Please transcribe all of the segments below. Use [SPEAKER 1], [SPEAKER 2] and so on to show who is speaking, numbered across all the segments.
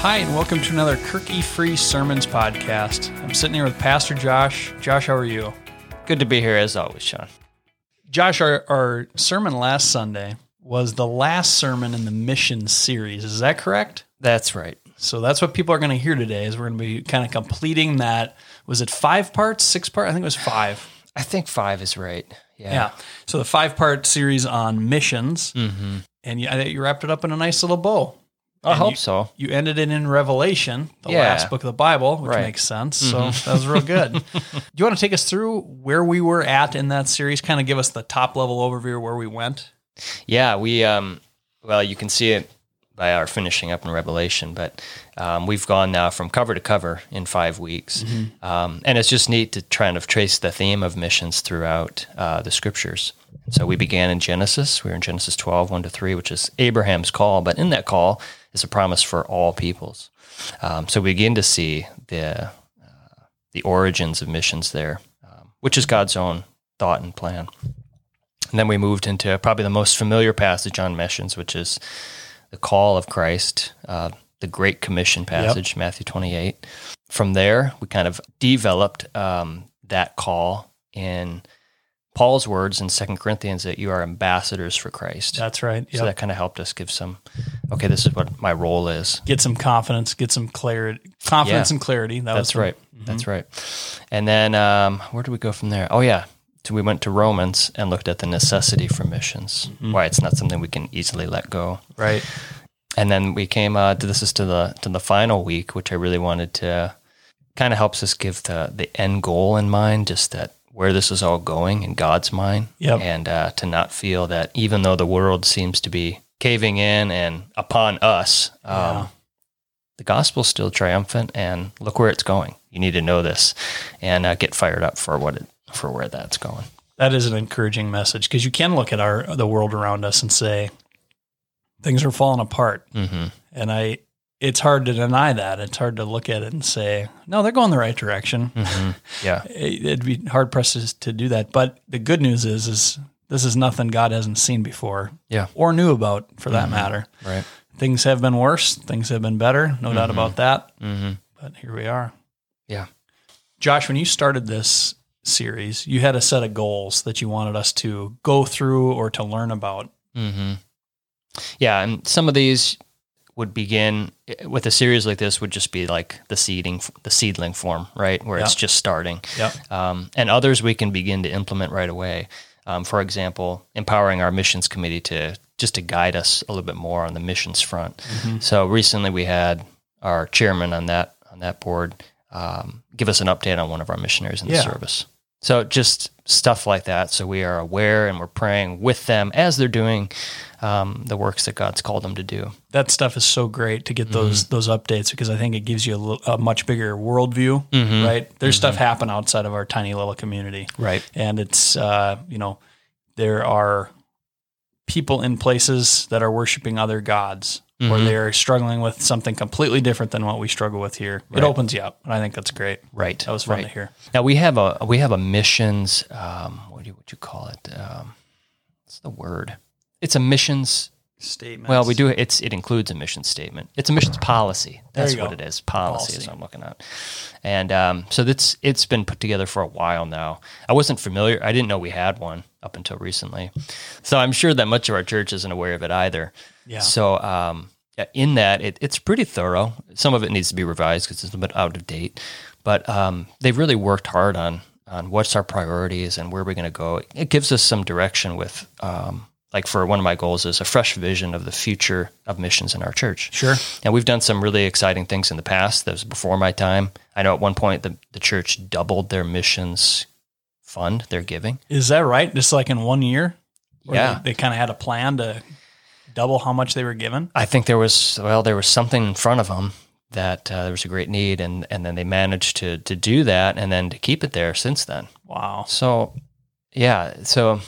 [SPEAKER 1] Hi, and welcome to another Kirky Free Sermons podcast. I'm sitting here with Pastor Josh. Josh, how are you?
[SPEAKER 2] Good to be here as always, Sean.
[SPEAKER 1] Josh, our, our sermon last Sunday was the last sermon in the mission series. Is that correct?
[SPEAKER 2] That's right.
[SPEAKER 1] So that's what people are going to hear today. Is we're going to be kind of completing that. Was it five parts, six parts? I think it was five.
[SPEAKER 2] I think five is right. Yeah.
[SPEAKER 1] Yeah. So the five part series on missions,
[SPEAKER 2] Mm-hmm.
[SPEAKER 1] and you, I think you wrapped it up in a nice little bow.
[SPEAKER 2] I
[SPEAKER 1] And
[SPEAKER 2] hope
[SPEAKER 1] you-
[SPEAKER 2] so.
[SPEAKER 1] You ended it in Revelation, the
[SPEAKER 2] Yeah.
[SPEAKER 1] last book of the Bible, which
[SPEAKER 2] Right.
[SPEAKER 1] makes sense. So that was real good. Do you want to take us through where we were at in that series? Kind of give us the top level overview of where we went.
[SPEAKER 2] Yeah, we um well, you can see it by our finishing up in Revelation, but um, we've gone now from cover to cover in five weeks, um, and it's just neat to try and trace the theme of missions throughout uh, the scriptures. So we began in Genesis. We were in Genesis 12, 1 to 3, which is Abraham's call, but in that call is a promise for all peoples. Um, so we begin to see the uh, the origins of missions there, um, which is God's own thought and plan. And then we moved into probably the most familiar passage on missions, which is the call of Christ, uh, the Great Commission passage, Matthew 28. From there, we kind of developed um, that call in Paul's words in Second Corinthians that you are ambassadors for Christ.
[SPEAKER 1] That's right.
[SPEAKER 2] So that kind of helped us give some, okay, this is what my role is.
[SPEAKER 1] get some confidence, get some clarity, confidence
[SPEAKER 2] Yeah.
[SPEAKER 1] and clarity. That
[SPEAKER 2] That's
[SPEAKER 1] was
[SPEAKER 2] right. That's right. And then um, where do we go from there? Oh yeah, so we went to Romans and looked at the necessity for missions. Why it's not something we can easily let go.
[SPEAKER 1] right.
[SPEAKER 2] And then we came uh, to this is to the to the final week, which I really wanted to kind of helps us give the the end goal in mind, just that where this is all going in God's mind,
[SPEAKER 1] Yep.
[SPEAKER 2] and uh, to not feel that even though the world seems to be caving in and upon us, um,
[SPEAKER 1] Yeah.
[SPEAKER 2] the gospel's still triumphant, and look where it's going. You need to know this and uh, get fired up for what it for where that's going.
[SPEAKER 1] That is an encouraging message because you can look at our the world around us and say things are falling apart.
[SPEAKER 2] hmm
[SPEAKER 1] And I, it's hard to deny that. It's hard to look at it and say, no, they're going the right direction.
[SPEAKER 2] hmm Yeah,
[SPEAKER 1] It- It'd be hard pressed to do that. But the good news is, is this is nothing God hasn't seen before
[SPEAKER 2] yeah,
[SPEAKER 1] or knew about, for that matter.
[SPEAKER 2] right.
[SPEAKER 1] Things have been worse. Things have been better. No doubt about that.
[SPEAKER 2] hmm
[SPEAKER 1] But here we are.
[SPEAKER 2] Yeah.
[SPEAKER 1] Josh, when you started this series, you had a set of goals that you wanted us to go through or to learn about.
[SPEAKER 2] hmm Yeah, and some of these would begin with a series like this would just be like the seeding, the seedling form, right, where it's just starting.
[SPEAKER 1] Yep.
[SPEAKER 2] Um, and others we can begin to implement right away. Um, for example, empowering our missions committee to just to guide us a little bit more on the missions front.
[SPEAKER 1] Mm-hmm.
[SPEAKER 2] So recently we had our chairman on that on that board um, give us an update on one of our missionaries in the service. So just stuff like that. So we are aware and we're praying with them as they're doing um, the works that God's called them to do.
[SPEAKER 1] That stuff is so great to get those
[SPEAKER 2] Mm-hmm.
[SPEAKER 1] those updates because I think it gives you a, lit- a much bigger worldview,
[SPEAKER 2] Mhm.
[SPEAKER 1] right? There's stuff happen outside of our tiny little community.
[SPEAKER 2] Right.
[SPEAKER 1] and it's uh, you know there are people in places that are worshiping other gods where
[SPEAKER 2] Mhm.
[SPEAKER 1] they are struggling with something completely different than what we struggle with here. It opens you up, and I think that's great.
[SPEAKER 2] Right.
[SPEAKER 1] That was fun
[SPEAKER 2] right.
[SPEAKER 1] to hear.
[SPEAKER 2] Now we have a we have a missions. Um, what do you what you call it? Um, what's the word? It's a missions.
[SPEAKER 1] Statement.
[SPEAKER 2] Well, we do. It's it includes a mission statement. It's a missions policy. That's what it is. Policy, is what I'm looking at. And um, so that's it's been put together for a while now. I wasn't familiar. I didn't know we had one up until recently. So I'm sure that much of our church isn't aware of it either.
[SPEAKER 1] Yeah.
[SPEAKER 2] So um, in that, it, it's pretty thorough. Some of it needs to be revised because it's a bit out of date. But um, they've really worked hard on on what's our priorities and where we're going to go. It gives us some direction with. Um, like for one of my goals is a fresh vision of the future of missions in our church.
[SPEAKER 1] Sure.
[SPEAKER 2] And we've done some really exciting things in the past. That was before my time. I know at one point the, the church doubled their missions fund, their giving.
[SPEAKER 1] Is that right? Just like in one year? Or
[SPEAKER 2] Yeah.
[SPEAKER 1] They, they kind of had a plan to double how much they were given.
[SPEAKER 2] I think there was well, there was something in front of them that uh, there was a great need, and and then they managed to to do that, and then to keep it there since then.
[SPEAKER 1] Wow.
[SPEAKER 2] So, yeah, so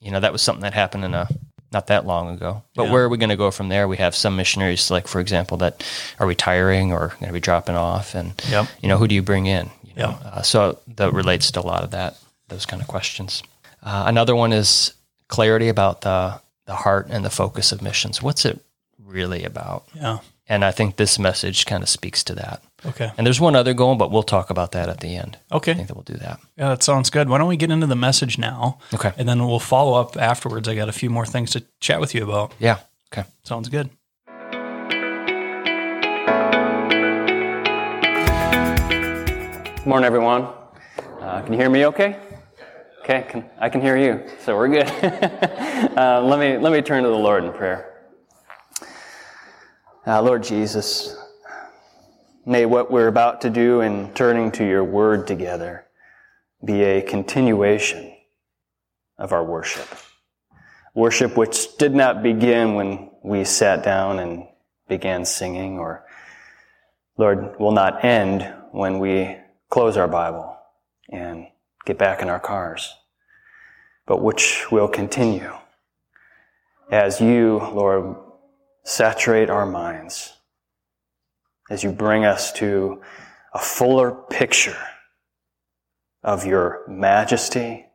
[SPEAKER 2] you know that was something that happened in a not that long ago. But
[SPEAKER 1] Yeah.
[SPEAKER 2] where are we going to go from there? We have some missionaries, like for example, that are retiring or going to be dropping off, and
[SPEAKER 1] Yep.
[SPEAKER 2] you know who do you bring in? You know?
[SPEAKER 1] Yep.
[SPEAKER 2] uh, so that relates to a lot of that, those kind of questions. Uh, another one is clarity about the the heart and the focus of missions. What's it really about?
[SPEAKER 1] Yeah.
[SPEAKER 2] And I think this message kind of speaks to that.
[SPEAKER 1] Okay.
[SPEAKER 2] And there's one other goal, but we'll talk about that at the end.
[SPEAKER 1] Okay.
[SPEAKER 2] I think that we'll do that.
[SPEAKER 1] Yeah, that sounds good. Why don't we get into the message now?
[SPEAKER 2] Okay.
[SPEAKER 1] And then we'll follow up afterwards. I got a few more things to chat with you about.
[SPEAKER 2] Yeah. Okay.
[SPEAKER 1] Sounds good.
[SPEAKER 3] Good morning, everyone. Uh, can you hear me okay? Okay, can, I can hear you, so we're good. uh, let, me, let me turn to the Lord in prayer. Uh, Lord Jesus, may what we're about to do in turning to your word together be a continuation of our worship. Worship which did not begin when we sat down and began singing, or, Lord, will not end when we close our Bible and get back in our cars, but which will continue as you, Lord, saturate our minds, as you bring us to a fuller picture of your majesty,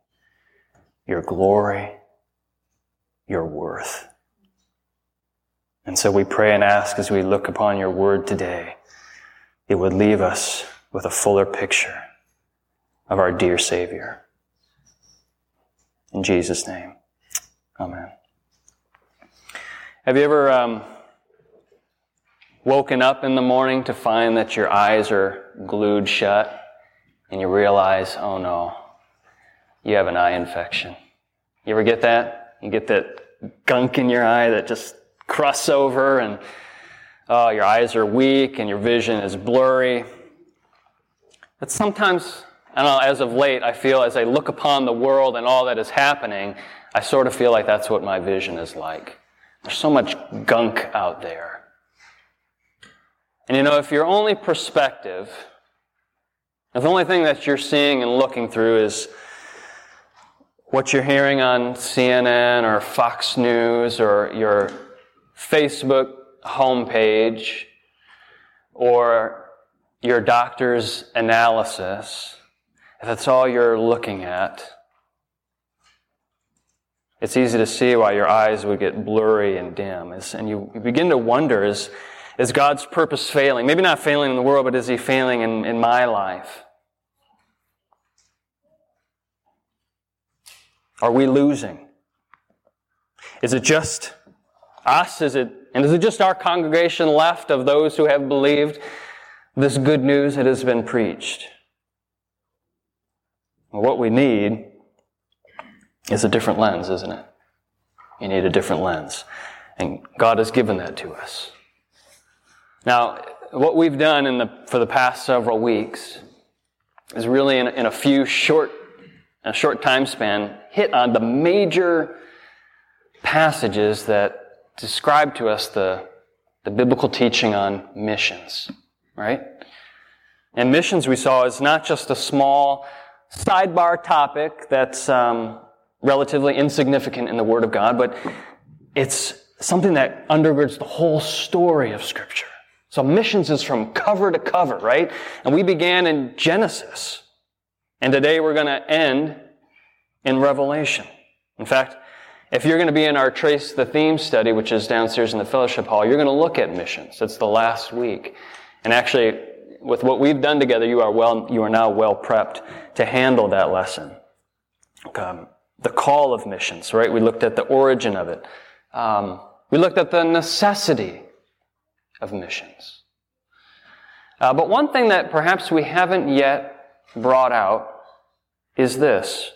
[SPEAKER 3] your glory, your worth. And so we pray and ask as we look upon your word today, it would leave us with a fuller picture of our dear Savior. In Jesus' name, Amen. Have you ever um, woken up in the morning to find that your eyes are glued shut and you realize, oh no, you have an eye infection? You ever get that? You get that gunk in your eye that just crusts over and oh, your eyes are weak and your vision is blurry. But sometimes, I don't know, as of late, I feel as I look upon the world and all that is happening, I sort of feel like that's what my vision is like. There's so much gunk out there. And you know, if your only perspective, if the only thing that you're seeing and looking through is what you're hearing on CNN or Fox News or your Facebook homepage or your doctor's analysis, if that's all you're looking at, it's easy to see why your eyes would get blurry and dim. And you, begin to wonder is, is God's purpose failing? Maybe not failing in the world, but is He failing in, in my life? Are we losing? Is it just us? Is it, and is it just our congregation left of those who have believed this good news that has been preached? What we need is a different lens, isn't it? You need a different lens. And God has given that to us. Now, what we've done in the, for the past several weeks is really in, in a few short, a short time span, hit on the major passages that describe to us the, the biblical teaching on missions, right? And missions, we saw, is not just a small sidebar topic that's um, relatively insignificant in the Word of God, but it's something that undergirds the whole story of Scripture. So missions is from cover to cover, right? And we began in Genesis. And today we're going to end in Revelation. In fact, if you're going to be in our Trace the Theme study, which is downstairs in the fellowship hall, you're going to look at missions. It's the last week. And actually, with what we've done together, you are well, you are now well prepped to handle that lesson. Um, the call of missions, right? We looked at the origin of it. Um, we looked at the necessity of missions. Uh, but one thing that perhaps we haven't yet brought out is this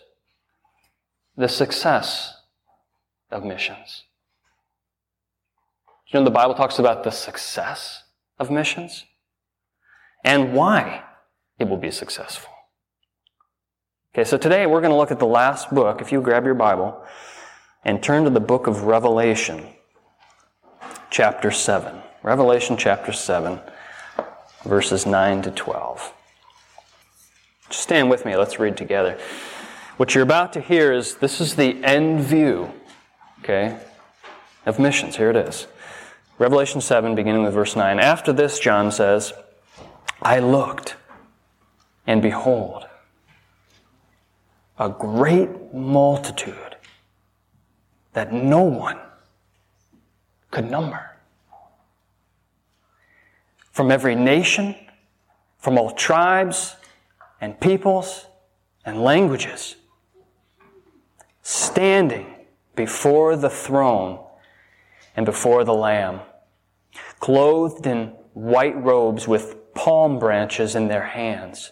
[SPEAKER 3] the success of missions. You know, the Bible talks about the success of missions and why it will be successful. Okay, so today we're going to look at the last book. If you grab your Bible and turn to the book of Revelation, chapter 7. Revelation chapter 7, verses 9 to 12. Just stand with me, let's read together. What you're about to hear is this is the end view, okay? of missions. Here it is. Revelation 7, beginning with verse 9. After this, John says, I looked, and behold, a great multitude that no one could number. From every nation, from all tribes and peoples and languages, standing before the throne and before the Lamb, clothed in white robes with palm branches in their hands,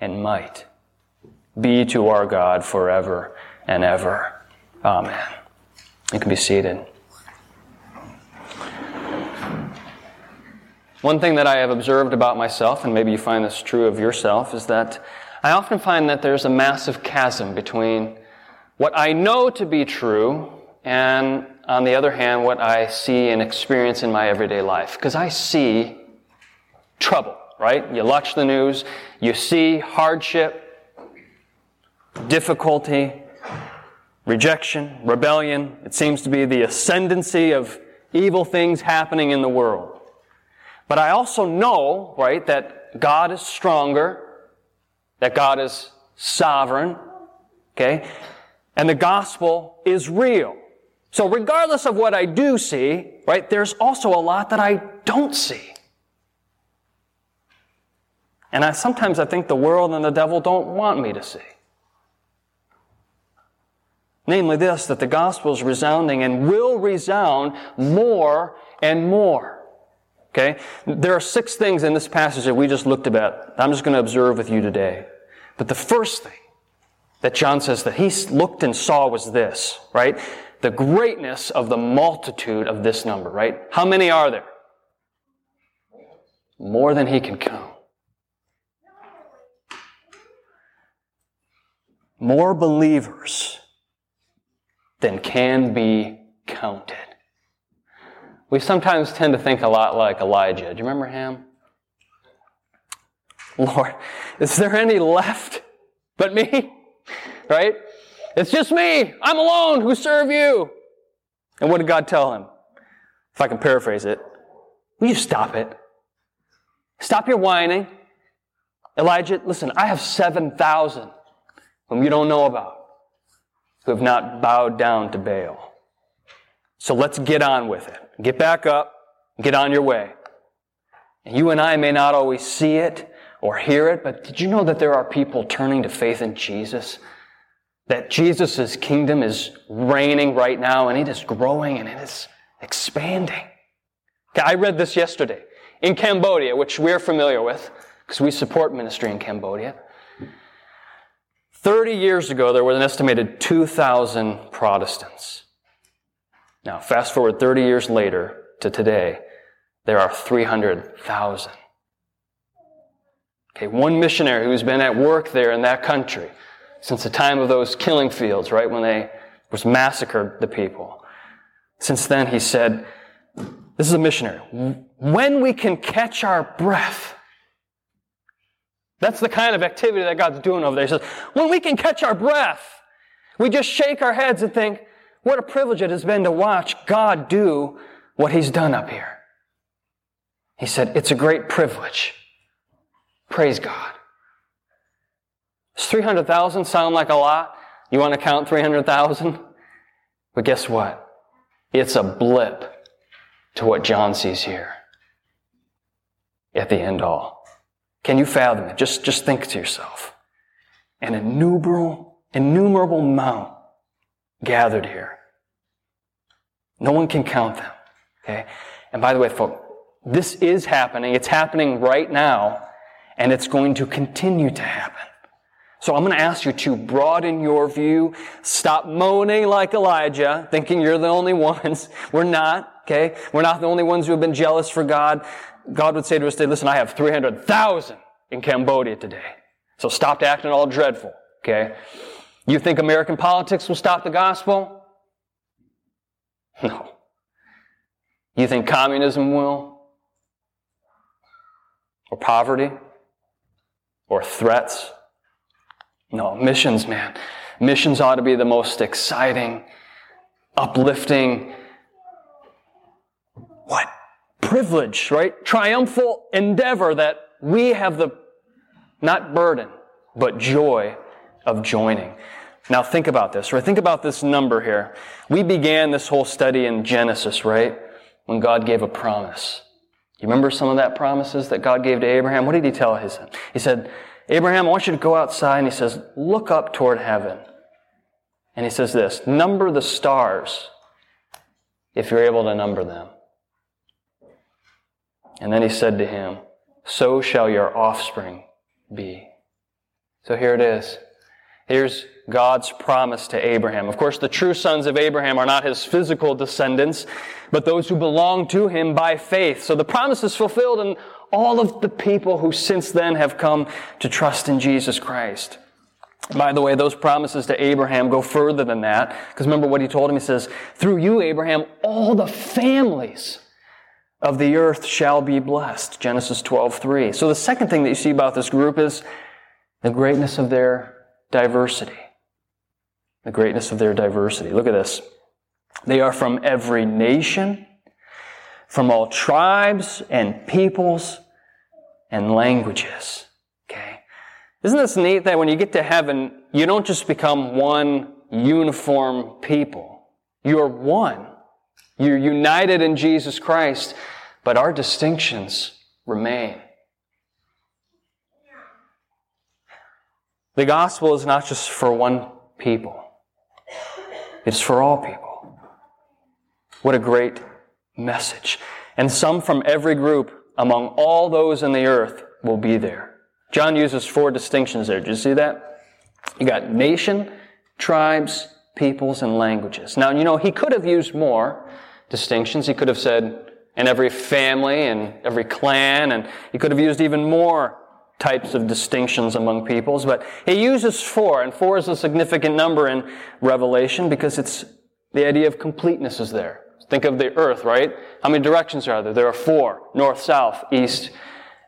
[SPEAKER 3] and might be to our God forever and ever. Amen. You can be seated. One thing that I have observed about myself, and maybe you find this true of yourself, is that I often find that there's a massive chasm between what I know to be true and, on the other hand, what I see and experience in my everyday life. Because I see trouble, right? You watch the news, you see hardship, difficulty, rejection, rebellion. It seems to be the ascendancy of evil things happening in the world. But I also know, right, that God is stronger, that God is sovereign, okay? And the gospel is real. So regardless of what I do see, right, there's also a lot that I don't see. And I sometimes I think the world and the devil don't want me to see. Namely this, that the gospel is resounding and will resound more and more. Okay? There are six things in this passage that we just looked at. I'm just going to observe with you today. But the first thing that John says that he looked and saw was this, right? The greatness of the multitude of this number, right? How many are there? More than he can count. More believers than can be counted. We sometimes tend to think a lot like Elijah. Do you remember him? Lord, is there any left but me? Right? It's just me. I'm alone who serve you. And what did God tell him? If I can paraphrase it, will you stop it? Stop your whining. Elijah, listen, I have 7,000 whom you don't know about who have not bowed down to Baal. So let's get on with it. Get back up, get on your way. And you and I may not always see it or hear it, but did you know that there are people turning to faith in Jesus? That Jesus' kingdom is reigning right now and it is growing and it is expanding. I read this yesterday in Cambodia, which we're familiar with because we support ministry in Cambodia. 30 years ago, there were an estimated 2,000 Protestants. Now, fast forward 30 years later to today, there are 300,000. Okay, one missionary who's been at work there in that country since the time of those killing fields, right, when they was massacred the people. Since then, he said, this is a missionary. When we can catch our breath, that's the kind of activity that God's doing over there. He says, when we can catch our breath, we just shake our heads and think, what a privilege it has been to watch God do what He's done up here. He said, It's a great privilege. Praise God. Does 300,000 sound like a lot? You want to count 300,000? But guess what? It's a blip to what John sees here at the end all. Can you fathom it? Just, just think to yourself. An innumerable, innumerable amount gathered here. No one can count them. Okay? And by the way, folks, this is happening. It's happening right now, and it's going to continue to happen. So I'm going to ask you to broaden your view. Stop moaning like Elijah, thinking you're the only ones. We're not, okay? We're not the only ones who have been jealous for God. God would say to us today, listen, I have 300,000 in Cambodia today. So stop acting all dreadful, okay? You think American politics will stop the gospel? No. You think communism will? Or poverty? Or threats? No, missions, man. Missions ought to be the most exciting, uplifting, what? Privilege, right? Triumphal endeavor that we have the, not burden, but joy of joining. Now think about this, right? Think about this number here. We began this whole study in Genesis, right? When God gave a promise. You remember some of that promises that God gave to Abraham? What did he tell his son? He said, Abraham, I want you to go outside, and he says, look up toward heaven. And he says this, number the stars if you're able to number them. And then he said to him, so shall your offspring be. So here it is. Here's God's promise to Abraham. Of course, the true sons of Abraham are not his physical descendants, but those who belong to him by faith. So the promise is fulfilled in all of the people who since then have come to trust in Jesus Christ. By the way, those promises to Abraham go further than that, because remember what he told him? He says, through you, Abraham, all the families of the earth shall be blessed. Genesis 12, 3. So the second thing that you see about this group is the greatness of their diversity. The greatness of their diversity. Look at this. They are from every nation, from all tribes and peoples and languages. Okay? Isn't this neat that when you get to heaven, you don't just become one uniform people. You're one. You're united in Jesus Christ, but our distinctions remain. The gospel is not just for one people. It's for all people. What a great message. And some from every group among all those in the earth will be there. John uses four distinctions there. Did you see that? You got nation, tribes, peoples, and languages. Now, you know, he could have used more distinctions. He could have said, in every family and every clan, and he could have used even more types of distinctions among peoples, but he uses four, and four is a significant number in Revelation because it's the idea of completeness is there. Think of the earth, right? How many directions are there? There are four north, south, east,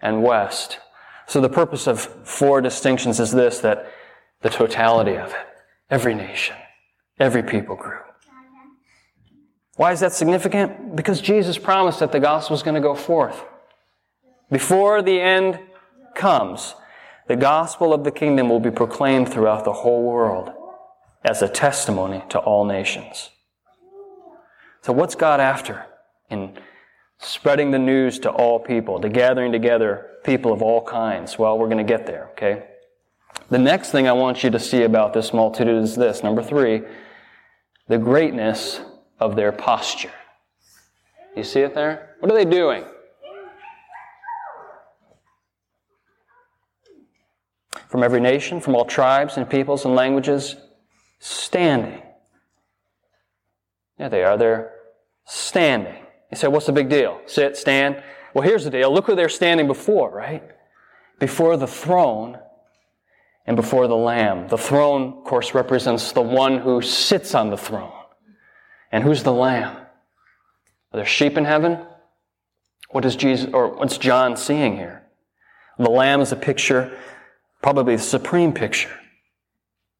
[SPEAKER 3] and west. So the purpose of four distinctions is this that the totality of it, every nation, every people group. Why is that significant? Because Jesus promised that the gospel is going to go forth. Before the end comes, the gospel of the kingdom will be proclaimed throughout the whole world as a testimony to all nations. So, what's God after in spreading the news to all people, to gathering together people of all kinds? Well, we're going to get there, okay? The next thing I want you to see about this multitude is this number three, the greatness of their posture. You see it there? What are they doing? From every nation, from all tribes and peoples and languages, standing. Yeah, they are. They're standing. You say, what's the big deal? Sit, stand. Well, here's the deal. Look who they're standing before, right? Before the throne and before the Lamb. The throne, of course, represents the one who sits on the throne. And who's the Lamb? Are there sheep in heaven? What is Jesus, or what's John seeing here? The Lamb is a picture, probably the supreme picture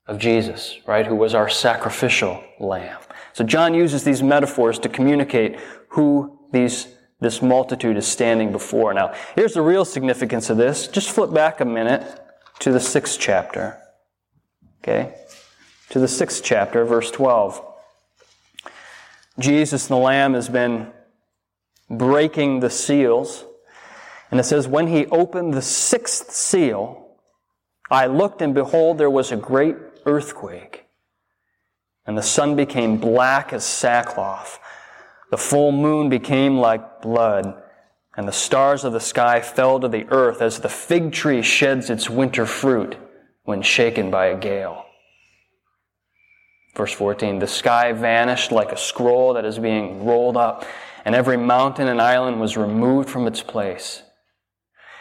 [SPEAKER 3] of Jesus, right? Who was our sacrificial Lamb. So John uses these metaphors to communicate who these, this multitude is standing before. Now, here's the real significance of this. Just flip back a minute to the sixth chapter. Okay? To the sixth chapter, verse 12. Jesus, the Lamb, has been breaking the seals. And it says, When he opened the sixth seal, I looked and behold, there was a great earthquake and the sun became black as sackcloth. The full moon became like blood, and the stars of the sky fell to the earth as the fig tree sheds its winter fruit when shaken by a gale. Verse 14 The sky vanished like a scroll that is being rolled up, and every mountain and island was removed from its place.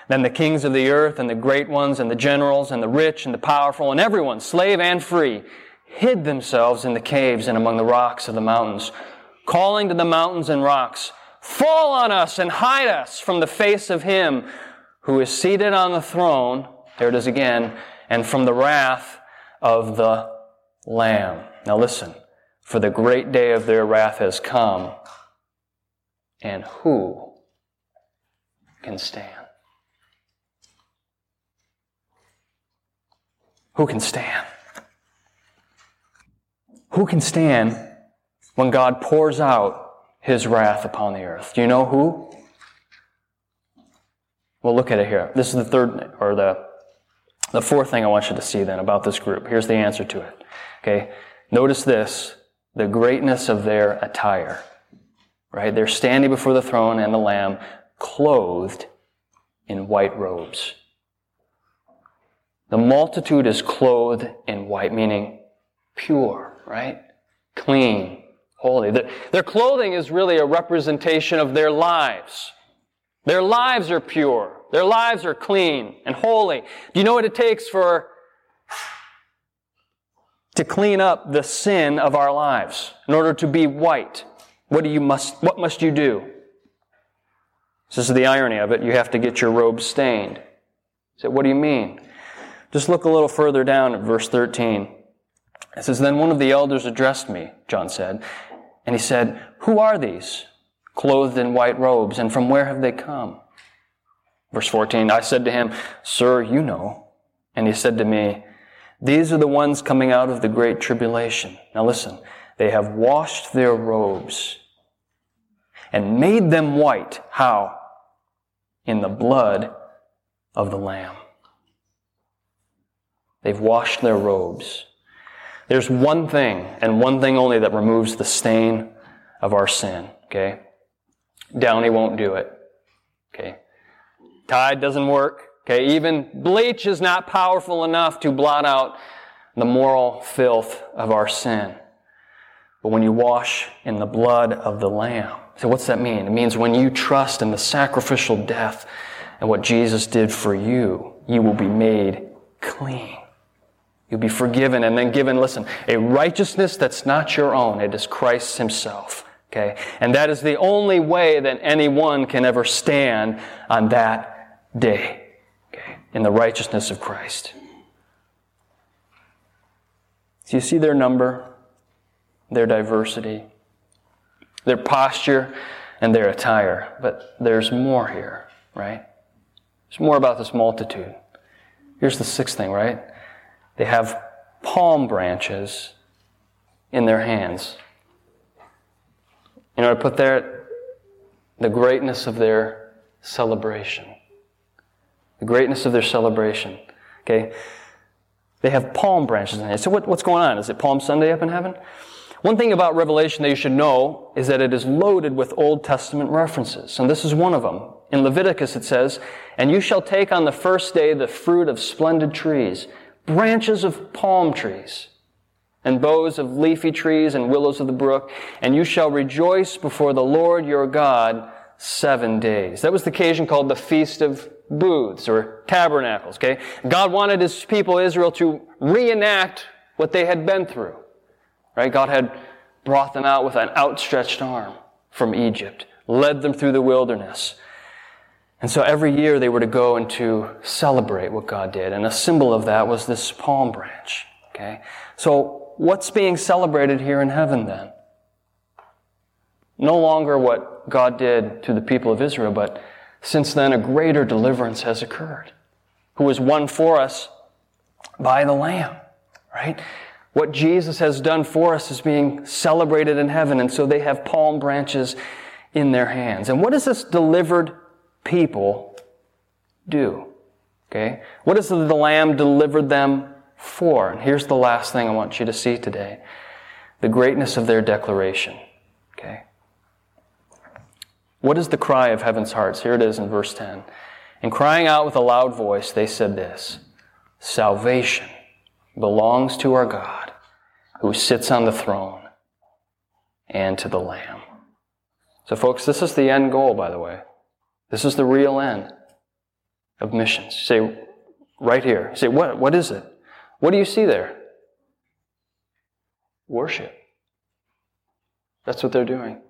[SPEAKER 3] Then the kings of the earth, and the great ones, and the generals, and the rich, and the powerful, and everyone, slave and free, hid themselves in the caves and among the rocks of the mountains, calling to the mountains and rocks, Fall on us and hide us from the face of him who is seated on the throne. There it is again, and from the wrath of the Lamb. Now listen, for the great day of their wrath has come, and who can stand? Who can stand? Who can stand when God pours out his wrath upon the earth? Do you know who? We'll look at it here. This is the third, or the, the fourth thing I want you to see then about this group. Here's the answer to it. Okay. Notice this, the greatness of their attire. Right? They're standing before the throne and the Lamb, clothed in white robes. The multitude is clothed in white, meaning pure, right? Clean, holy. Their, clothing is really a representation of their lives. Their lives are pure. Their lives are clean and holy. Do you know what it takes for to clean up the sin of our lives in order to be white. What do you must, what must you do? This is the irony of it. You have to get your robe stained. So what do you mean? Just look a little further down at verse 13. It says, Then one of the elders addressed me, John said, and he said, Who are these, clothed in white robes, and from where have they come? Verse 14, I said to him, Sir, you know. And he said to me, these are the ones coming out of the great tribulation. Now listen, they have washed their robes and made them white. How? In the blood of the Lamb. They've washed their robes. There's one thing, and one thing only, that removes the stain of our sin, okay? Downy won't do it, okay? Tide doesn't work. Okay, even bleach is not powerful enough to blot out the moral filth of our sin. But when you wash in the blood of the Lamb, so what's that mean? It means when you trust in the sacrificial death and what Jesus did for you, you will be made clean. You'll be forgiven and then given, listen, a righteousness that's not your own. It is Christ Himself. Okay? And that is the only way that anyone can ever stand on that day in the righteousness of Christ. Do you see their number, their diversity, their posture, and their attire? But there's more here, right? There's more about this multitude. Here's the sixth thing, right? They have palm branches in their hands. You know, I put there the greatness of their celebration the greatness of their celebration. Okay? They have palm branches in it. So what, what's going on? Is it Palm Sunday up in heaven? One thing about Revelation that you should know is that it is loaded with Old Testament references. And this is one of them. In Leviticus it says, And you shall take on the first day the fruit of splendid trees, branches of palm trees, and boughs of leafy trees and willows of the brook, and you shall rejoice before the Lord your God seven days. That was the occasion called the Feast of booths or tabernacles, okay? God wanted his people Israel to reenact what they had been through. Right? God had brought them out with an outstretched arm from Egypt, led them through the wilderness. And so every year they were to go and to celebrate what God did. And a symbol of that was this palm branch. Okay? So what's being celebrated here in heaven then? No longer what God did to the people of Israel, but since then, a greater deliverance has occurred, who was won for us by the Lamb, right? What Jesus has done for us is being celebrated in heaven, and so they have palm branches in their hands. And what does this delivered people do? Okay? What does the Lamb delivered them for? And here's the last thing I want you to see today the greatness of their declaration. Okay? What is the cry of heaven's hearts? Here it is in verse 10. And crying out with a loud voice, they said this Salvation belongs to our God who sits on the throne and to the Lamb. So, folks, this is the end goal, by the way. This is the real end of missions. say, right here. say, what, what is it? What do you see there? Worship. That's what they're doing.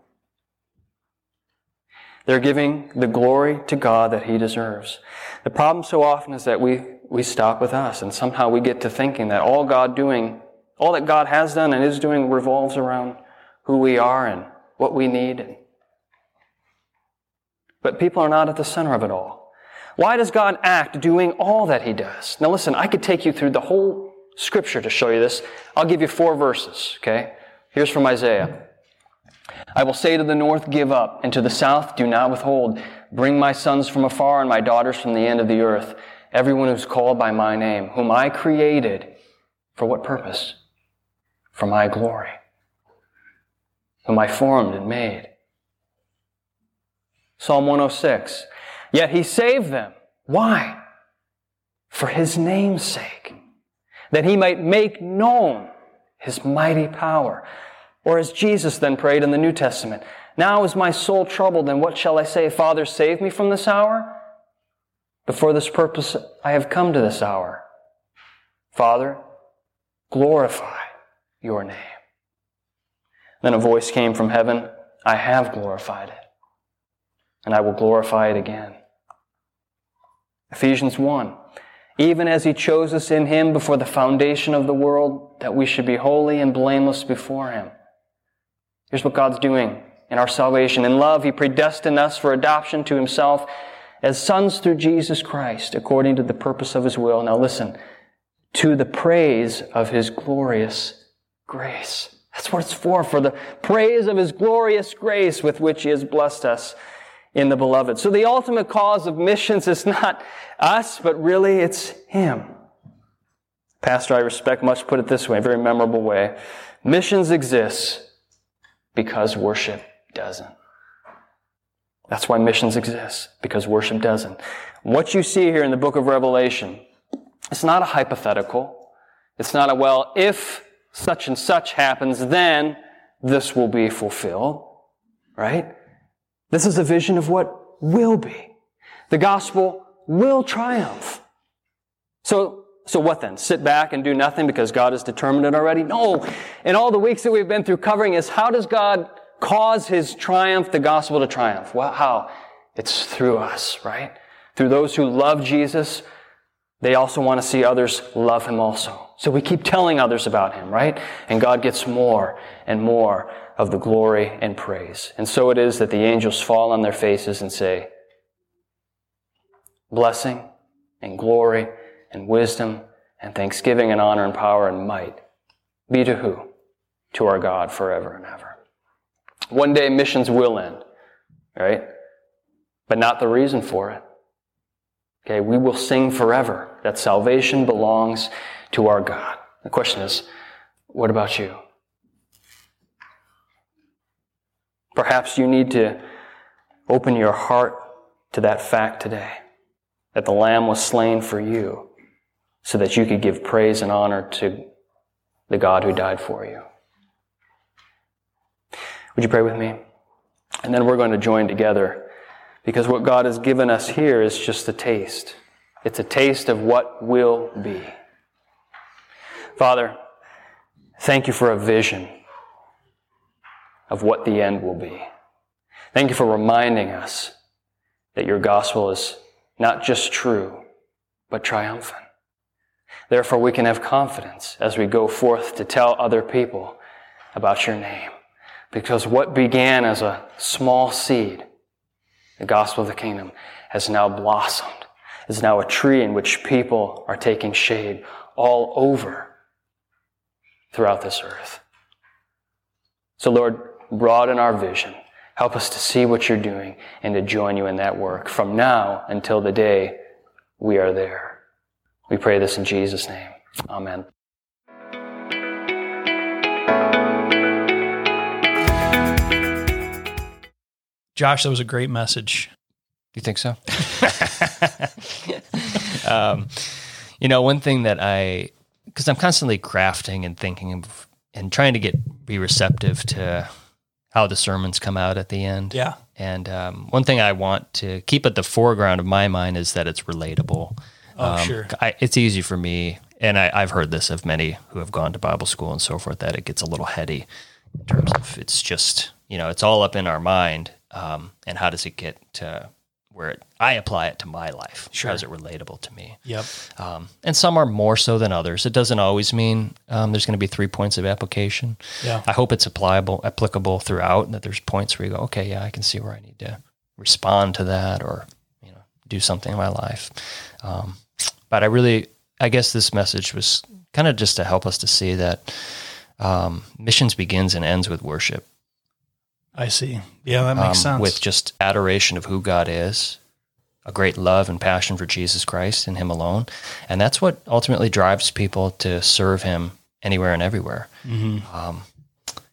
[SPEAKER 3] They're giving the glory to God that He deserves. The problem so often is that we, we stop with us and somehow we get to thinking that all God doing, all that God has done and is doing revolves around who we are and what we need. But people are not at the center of it all. Why does God act doing all that He does? Now listen, I could take you through the whole scripture to show you this. I'll give you four verses, okay? Here's from Isaiah. I will say to the north, give up, and to the south, do not withhold. Bring my sons from afar and my daughters from the end of the earth. Everyone who's called by my name, whom I created. For what purpose? For my glory. Whom I formed and made. Psalm 106. Yet he saved them. Why? For his name's sake. That he might make known his mighty power. Or as Jesus then prayed in the New Testament, Now is my soul troubled, and what shall I say? Father, save me from this hour? But for this purpose I have come to this hour. Father, glorify your name. Then a voice came from heaven, I have glorified it, and I will glorify it again. Ephesians 1. Even as he chose us in him before the foundation of the world, that we should be holy and blameless before him. Here's what God's doing in our salvation. In love, He predestined us for adoption to Himself as sons through Jesus Christ, according to the purpose of His will. Now listen, to the praise of His glorious grace. That's what it's for, for the praise of His glorious grace with which He has blessed us in the beloved. So the ultimate cause of missions is not us, but really it's Him. Pastor I respect much put it this way, a very memorable way. Missions exists because worship doesn't. That's why missions exist, because worship doesn't. What you see here in the book of Revelation, it's not a hypothetical. It's not a, well, if such and such happens, then this will be fulfilled. Right? This is a vision of what will be. The gospel will triumph. So so what then? Sit back and do nothing because God has determined it already? No. In all the weeks that we've been through covering is how does God cause his triumph, the gospel to triumph? Well, how? It's through us, right? Through those who love Jesus, they also want to see others love him also. So we keep telling others about him, right? And God gets more and more of the glory and praise. And so it is that the angels fall on their faces and say, blessing and glory and wisdom and thanksgiving and honor and power and might be to who? To our God forever and ever. One day missions will end, right? But not the reason for it. Okay, we will sing forever that salvation belongs to our God. The question is, what about you? Perhaps you need to open your heart to that fact today that the Lamb was slain for you so that you could give praise and honor to the God who died for you. Would you pray with me? And then we're going to join together because what God has given us here is just a taste. It's a taste of what will be. Father, thank you for a vision of what the end will be. Thank you for reminding us that your gospel is not just true, but triumphant. Therefore, we can have confidence as we go forth to tell other people about your name. Because what began as a small seed, the gospel of the kingdom, has now blossomed, is now a tree in which people are taking shade all over throughout this earth. So, Lord, broaden our vision. Help us to see what you're doing and to join you in that work from now until the day we are there. We pray this in Jesus' name. Amen.
[SPEAKER 1] Josh, that was a great message.
[SPEAKER 2] Do you think so? um, you know, one thing that I because I'm constantly crafting and thinking of, and trying to get be receptive to how the sermons come out at the end.
[SPEAKER 1] Yeah.
[SPEAKER 2] And um, one thing I want to keep at the foreground of my mind is that it's relatable.
[SPEAKER 1] Oh,
[SPEAKER 2] Um,
[SPEAKER 1] sure.
[SPEAKER 2] I, it's easy for me, and I, I've heard this of many who have gone to Bible school and so forth, that it gets a little heady in terms of it's just, you know, it's all up in our mind. Um, and how does it get to where it, I apply it to my life?
[SPEAKER 1] Sure.
[SPEAKER 2] How is it relatable to me?
[SPEAKER 1] Yep.
[SPEAKER 2] Um, and some are more so than others. It doesn't always mean um, there's going to be three points of application.
[SPEAKER 1] Yeah.
[SPEAKER 2] I hope it's applicable, applicable throughout, and that there's points where you go, okay, yeah, I can see where I need to respond to that, or you know, do something in my life. Um, but I really, I guess this message was kind of just to help us to see that um, missions begins and ends with worship
[SPEAKER 1] I see. Yeah, that makes
[SPEAKER 2] um,
[SPEAKER 1] sense.
[SPEAKER 2] with just adoration of who God is, a great love and passion for Jesus Christ and Him alone. And that's what ultimately drives people to serve Him anywhere and everywhere.
[SPEAKER 1] Mm-hmm.
[SPEAKER 2] Um,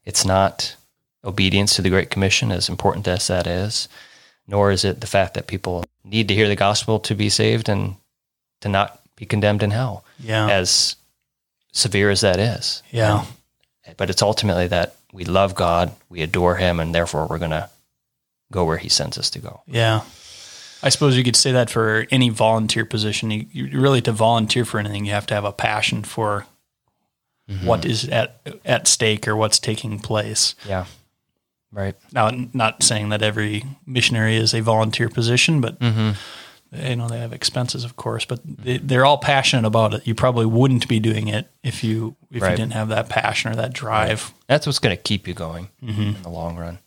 [SPEAKER 2] it's not obedience to the Great Commission, as important as that is, nor is it the fact that people need to hear the gospel to be saved and to not be condemned in hell,
[SPEAKER 1] yeah.
[SPEAKER 2] as severe as that is.
[SPEAKER 1] yeah.
[SPEAKER 2] But it's ultimately that we love God, we adore Him, and therefore we're going to go where He sends us to go.
[SPEAKER 1] Yeah. I suppose you could say that for any volunteer position. You, you really to volunteer for anything, you have to have a passion for
[SPEAKER 2] Mm-hmm.
[SPEAKER 1] what is at at stake or what's taking place.
[SPEAKER 2] Yeah. Right.
[SPEAKER 1] Now, not saying that every missionary is a volunteer position, but
[SPEAKER 2] Mm-hmm.
[SPEAKER 1] You know they have expenses, of course. But they, they're all passionate about it. You probably wouldn't be doing it if you if
[SPEAKER 2] Right.
[SPEAKER 1] you didn't have that passion or that drive.
[SPEAKER 2] That's what's going to keep you going in the long run.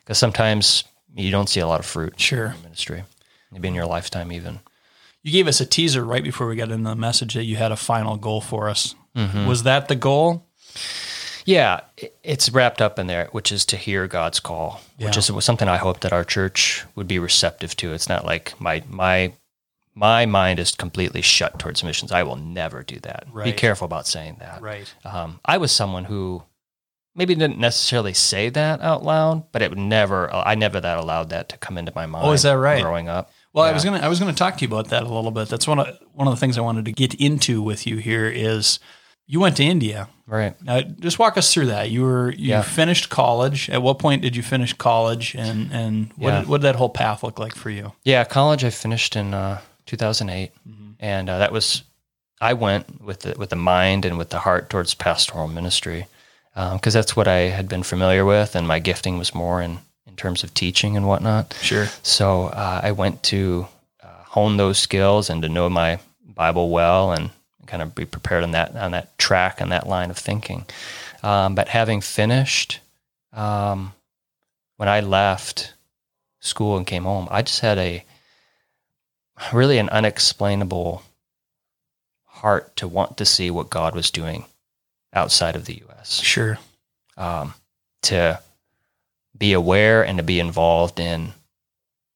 [SPEAKER 2] Because sometimes you don't see a lot of fruit
[SPEAKER 1] Sure.
[SPEAKER 2] in ministry, maybe in your lifetime, even.
[SPEAKER 1] You gave us a teaser right before we got into the message that you had a final goal for us.
[SPEAKER 2] Mm-hmm.
[SPEAKER 1] Was that the goal?
[SPEAKER 2] Yeah, it's wrapped up in there, which is to hear God's call, which is something I hope that our church would be receptive to. It's not like my my my mind is completely shut towards missions. I will never do that. Be careful about saying that.
[SPEAKER 1] Right.
[SPEAKER 2] Um, I was someone who maybe didn't necessarily say that out loud, but it would never. I never that allowed that to come into my mind.
[SPEAKER 1] Oh, is that right?
[SPEAKER 2] Growing up.
[SPEAKER 1] Well, I was gonna I was gonna talk to you about that a little bit. That's one of one of the things I wanted to get into with you here is you went to India.
[SPEAKER 2] Right.
[SPEAKER 1] Now, just walk us through that. You were you
[SPEAKER 2] Yeah.
[SPEAKER 1] finished college. At what point did you finish college, and and what
[SPEAKER 2] Yeah.
[SPEAKER 1] did, what did that whole path look like for you?
[SPEAKER 2] Yeah, college I finished in uh, 2008, and uh, that was I went with the, with the mind and with the heart towards pastoral ministry because that's what I had been familiar with, and my gifting was more in in terms of teaching and whatnot.
[SPEAKER 1] Sure.
[SPEAKER 2] So uh, I went to uh, hone those skills and to know my Bible well and kind of be prepared on that on that track and that line of thinking. Um, but having finished, um, when I left school and came home, I just had a really an unexplainable heart to want to see what God was doing outside of the U.S
[SPEAKER 1] Sure.
[SPEAKER 2] um, to be aware and to be involved in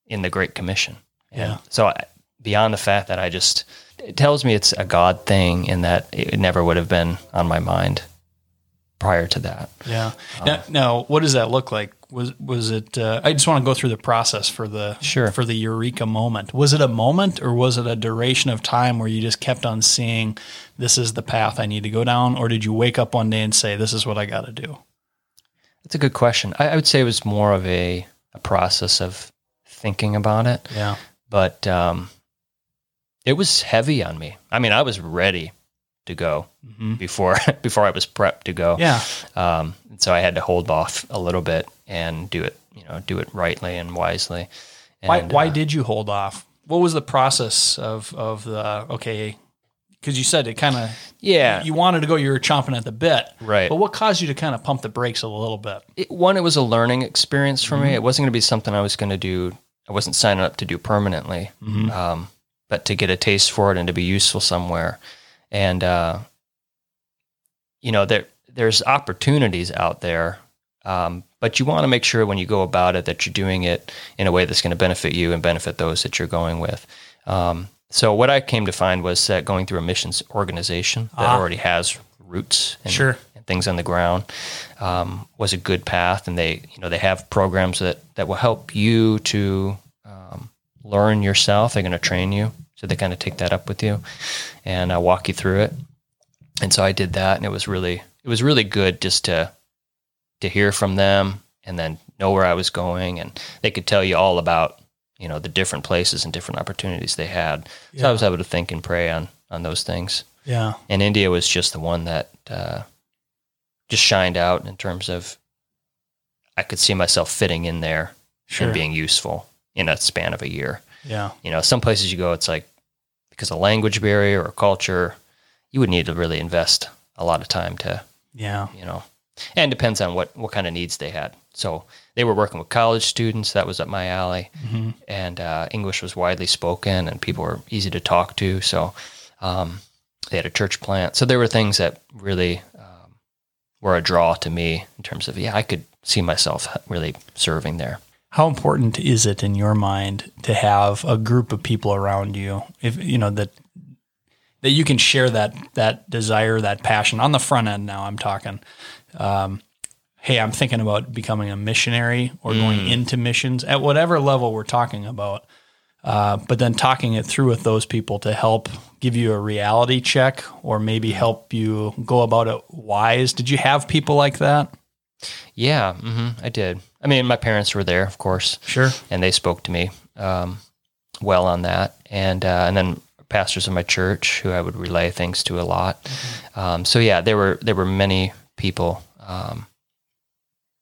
[SPEAKER 2] in the Great Commission. And
[SPEAKER 1] Yeah.
[SPEAKER 2] So I, beyond the fact that I just it tells me it's a God thing, in that it never would have been on my mind prior to that.
[SPEAKER 1] Yeah.
[SPEAKER 2] Um,
[SPEAKER 1] now, now, what does that look like? Was was it? Uh, I just want to go through the process for the
[SPEAKER 2] Sure.
[SPEAKER 1] for the eureka moment. Was it a moment, or was it a duration of time where you just kept on seeing this is the path I need to go down, or did you wake up one day and say this is what I got to do?
[SPEAKER 2] That's a good question. I, I would say it was more of a a process of thinking about it,
[SPEAKER 1] Yeah.
[SPEAKER 2] but um, it was heavy on me. I mean, I was ready to go
[SPEAKER 1] Mhm.
[SPEAKER 2] before before I was prepped to go.
[SPEAKER 1] Yeah.
[SPEAKER 2] Um, and so I had to hold off a little bit and do it, you know, do it rightly and wisely.
[SPEAKER 1] Why why
[SPEAKER 2] uh,
[SPEAKER 1] did you hold off? What was the process of of the okay? Because you said it kind of
[SPEAKER 2] yeah,
[SPEAKER 1] you wanted to go, you were chomping at the bit,
[SPEAKER 2] right.
[SPEAKER 1] But what caused you to kind of pump the brakes a little bit?
[SPEAKER 2] it, one, it was a learning experience for
[SPEAKER 1] Mm-hmm.
[SPEAKER 2] me. It wasn't going to be something I was going to do. I wasn't signing up to do permanently,
[SPEAKER 1] Mm-hmm.
[SPEAKER 2] um, but to get a taste for it and to be useful somewhere. And uh, you know, there there's opportunities out there, um, but you want to make sure when you go about it that you're doing it in a way that's going to benefit you and benefit those that you're going with. Um, so what I came to find was that going through a missions organization that
[SPEAKER 1] Ah.
[SPEAKER 2] already has roots and,
[SPEAKER 1] Sure.
[SPEAKER 2] and things on the ground um, was a good path, and they you know they have programs that that will help you to um, learn yourself. They're going to train you, so they kind of take that up with you and uh, walk you through it. and so I did that, and it was really it was really good just to to hear from them and then know where I was going, and they could tell you all about you know the different places and different opportunities they had. So I was able to think and pray on on those things.
[SPEAKER 1] Yeah.
[SPEAKER 2] And India was just the one that uh, just shined out in terms of I could see myself fitting in there
[SPEAKER 1] Sure.
[SPEAKER 2] and being useful in a span of a year.
[SPEAKER 1] Yeah.
[SPEAKER 2] You know, some places you go, it's like because of language barrier or culture, you would need to really invest a lot of time to,
[SPEAKER 1] Yeah.
[SPEAKER 2] you know, and depends on what what kind of needs they had. So they were working with college students. That was up my alley, and uh, English was widely spoken, and people were easy to talk to. So um, they had a church plant. So there were things that really um, were a draw to me in terms of yeah, I could see myself really serving there.
[SPEAKER 1] How important is it in your mind to have a group of people around you, if you know that that you can share that that desire, that passion on the front end? Now I'm talking. Um, hey, I'm thinking about becoming a missionary or going into missions at whatever level we're talking about. Uh, but then talking it through with those people to help give you a reality check or maybe help you go about it wise. Did you have people like that?
[SPEAKER 2] Yeah, hmm I did. I mean, my parents were there, of course.
[SPEAKER 1] Sure.
[SPEAKER 2] and they spoke to me um, well on that, and uh, and then pastors of my church who I would relay things to a lot. Um, so yeah, there were there were many people um,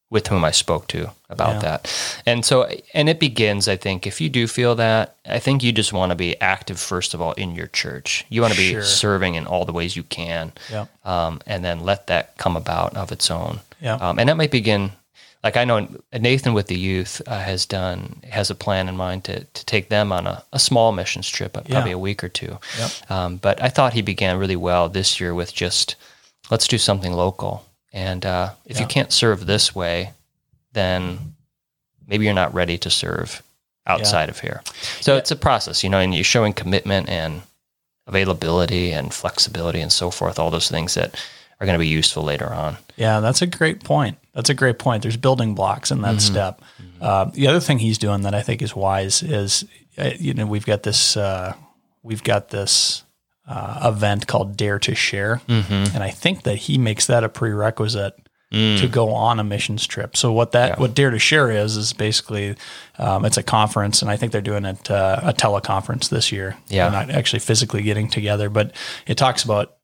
[SPEAKER 2] with whom I spoke to about
[SPEAKER 1] Yeah.
[SPEAKER 2] that, and so and it begins. I think if you do feel that, I think you just want to be active first of all in your church. You want to be
[SPEAKER 1] Sure.
[SPEAKER 2] serving in all the ways you can,
[SPEAKER 1] Yeah.
[SPEAKER 2] um, and then let that come about of its own.
[SPEAKER 1] Yeah.
[SPEAKER 2] Um, and that might begin, like I know Nathan with the youth uh, has done, has a plan in mind to, to take them on a, a small missions trip, uh, probably
[SPEAKER 1] Yeah.
[SPEAKER 2] a week or two.
[SPEAKER 1] Yep.
[SPEAKER 2] Um, but I thought he began really well this year with just, let's do something local. And uh, if you can't serve this way, then maybe you're not ready to serve outside of here. So it's a process, you know, and you're showing commitment and availability and flexibility and so forth, all those things that are going to be useful later on.
[SPEAKER 1] Yeah, that's a great point. That's a great point. There's building blocks in that step. Uh, the other thing he's doing that I think is wise is, uh, you know, we've got this, uh, we've got this uh, event called Dare to Share, and I think that he makes that a prerequisite to go on a missions trip. So what that what Dare to Share is is basically um, it's a conference, and I think they're doing it uh, a teleconference this year.
[SPEAKER 2] Yeah.
[SPEAKER 1] They're not actually physically getting together, but it talks about.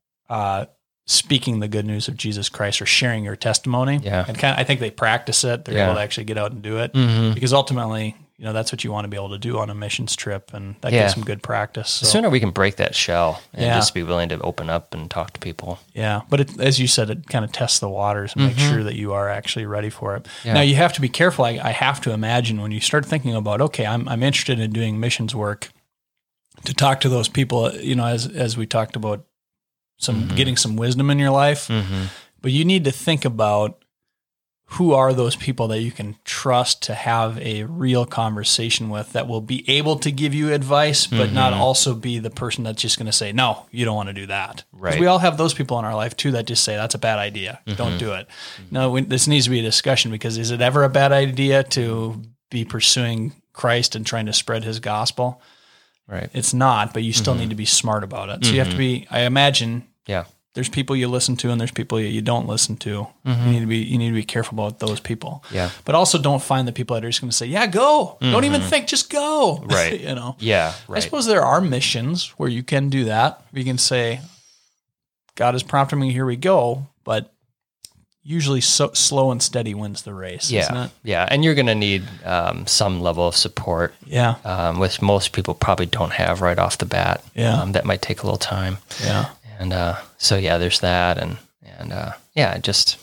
[SPEAKER 1] Speaking the good news of Jesus Christ or sharing your testimony.
[SPEAKER 2] Yeah.
[SPEAKER 1] And kind of, I think they practice it. They're
[SPEAKER 2] Yeah.
[SPEAKER 1] able to actually get out and do it
[SPEAKER 2] Mm-hmm.
[SPEAKER 1] because ultimately, you know, that's what you want to be able to do on a missions trip. And that
[SPEAKER 2] Yeah.
[SPEAKER 1] gives some good practice. So,
[SPEAKER 2] The sooner we can break that shell and
[SPEAKER 1] Yeah.
[SPEAKER 2] just be willing to open up and talk to people.
[SPEAKER 1] yeah. But it, as you said, it kind of tests the waters and make sure that you are actually ready for it.
[SPEAKER 2] Mm-hmm.
[SPEAKER 1] Now you have to be careful. I, I have to imagine when you start thinking about, okay, I'm, I'm interested in doing missions work to talk to those people, you know, as, as we talked about some
[SPEAKER 2] Mm-hmm.
[SPEAKER 1] getting some wisdom in your life. Mm-hmm. but you need to think about who are those people that you can trust to have a real conversation with that will be able to give you advice but not mm-hmm. also be the person that's just going to say no you don't want to do that.
[SPEAKER 2] Right.
[SPEAKER 1] we all have those people in our life too that just say that's a bad idea. Don't mm-hmm. do it. No we, this needs to be a discussion because is it ever a bad idea to be pursuing christ and trying to spread his gospel
[SPEAKER 2] Right.
[SPEAKER 1] it's not but you still mm-hmm. need to be smart about it so you have to mm-hmm. be i imagine
[SPEAKER 2] Yeah.
[SPEAKER 1] there's people you listen to and there's people you don't listen to. You mm-hmm. need to be you need to be careful about those people.
[SPEAKER 2] Yeah.
[SPEAKER 1] But also don't find the people that are just going to say, "Yeah, go. Don't even think, just go."
[SPEAKER 2] Right.
[SPEAKER 1] you know.
[SPEAKER 2] Yeah.
[SPEAKER 1] I suppose there are missions where you can do that. You can say, "God is prompting me. Here we go." But usually, so slow and steady wins the race. isn't
[SPEAKER 2] yeah.
[SPEAKER 1] it?
[SPEAKER 2] Yeah. And you're going to need um, some level of support,
[SPEAKER 1] Yeah.
[SPEAKER 2] um, which most people probably don't have right off the bat.
[SPEAKER 1] Yeah.
[SPEAKER 2] Um, that might take a little time.
[SPEAKER 1] Yeah.
[SPEAKER 2] And uh, so, yeah, there's that. And, and uh, yeah, just